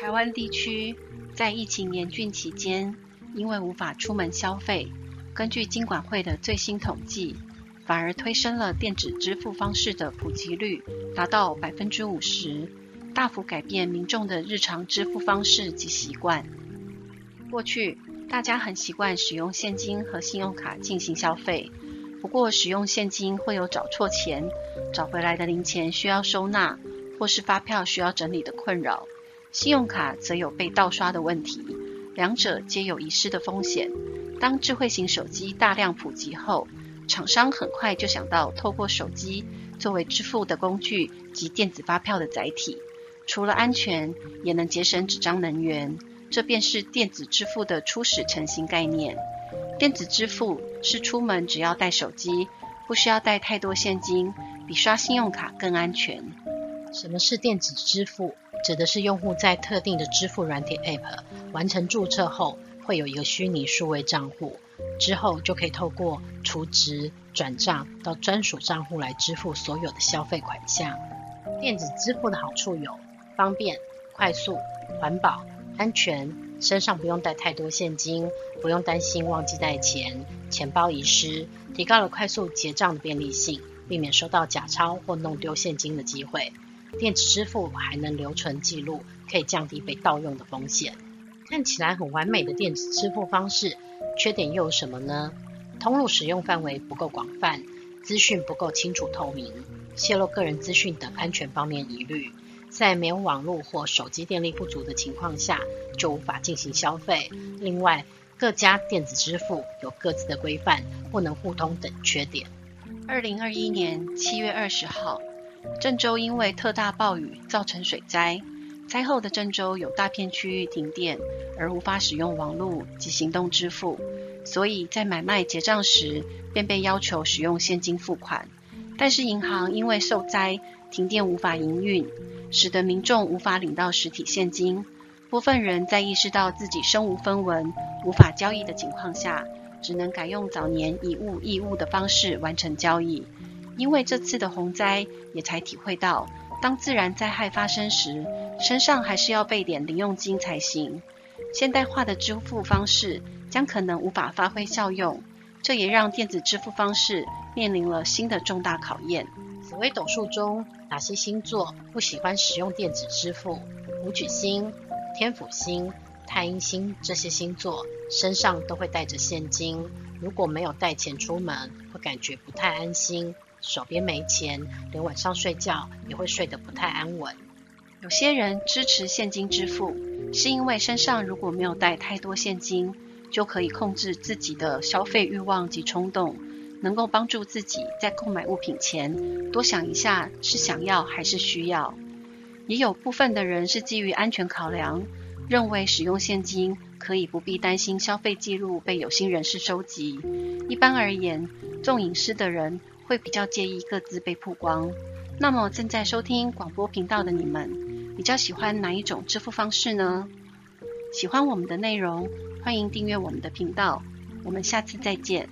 台湾地区在疫情严峻期间，因为无法出门消费，根据金管会的最新统计，反而推升了电子支付方式的普及率，达到百分之五十，大幅改变民众的日常支付方式及习惯。过去大家很习惯使用现金和信用卡进行消费，不过使用现金会有找错钱、找回来的零钱需要收纳，或是发票需要整理的困扰；信用卡则有被盗刷的问题，两者皆有遗失的风险。当智慧型手机大量普及后，厂商很快就想到透过手机作为支付的工具及电子发票的载体，除了安全，也能节省纸张能源。这便是电子支付的初始成型概念。电子支付是出门只要带手机，不需要带太多现金，比刷信用卡更安全。什么是电子支付？指的是用户在特定的支付软体 App 完成注册后，会有一个虚拟数位账户，之后就可以透过储值转账到专属账户来支付所有的消费款项。电子支付的好处有方便、快速、环保。安全，身上不用带太多现金，不用担心忘记带钱、钱包遗失，提高了快速结账的便利性，避免收到假钞或弄丢现金的机会。电子支付还能留存记录，可以降低被盗用的风险。看起来很完美的电子支付方式，缺点又有什么呢？通路使用范围不够广泛，资讯不够清楚透明，泄露个人资讯等安全方面疑虑。在没有网络或手机电力不足的情况下，就无法进行消费。另外，各家电子支付有各自的规范，不能互通等缺点。二零二一年七月二十号，郑州因为特大暴雨造成水灾，灾后的郑州有大片区域停电，而无法使用网络及行动支付，所以在买卖结账时便被要求使用现金付款。但是银行因为受灾停电无法营运。使得民众无法领到实体现金，部分人在意识到自己身无分文、无法交易的情况下，只能改用早年以物易物的方式完成交易。因为这次的洪灾，也才体会到，当自然灾害发生时，身上还是要备点零用金才行。现代化的支付方式将可能无法发挥效用，这也让电子支付方式面临了新的重大考验。紫微斗数中哪些星座不喜欢使用电子支付？武曲星、天府星、太阴星这些星座身上都会带着现金，如果没有带钱出门，会感觉不太安心，手边没钱，连晚上睡觉也会睡得不太安稳。有些人支持现金支付，是因为身上如果没有带太多现金，就可以控制自己的消费欲望及冲动。能够帮助自己在购买物品前多想一下是想要还是需要。也有部分的人是基于安全考量，认为使用现金可以不必担心消费记录被有心人士收集。一般而言，重隐私的人会比较介意各自被曝光。那么正在收听广播频道的你们，比较喜欢哪一种支付方式呢？喜欢我们的内容，欢迎订阅我们的频道。我们下次再见。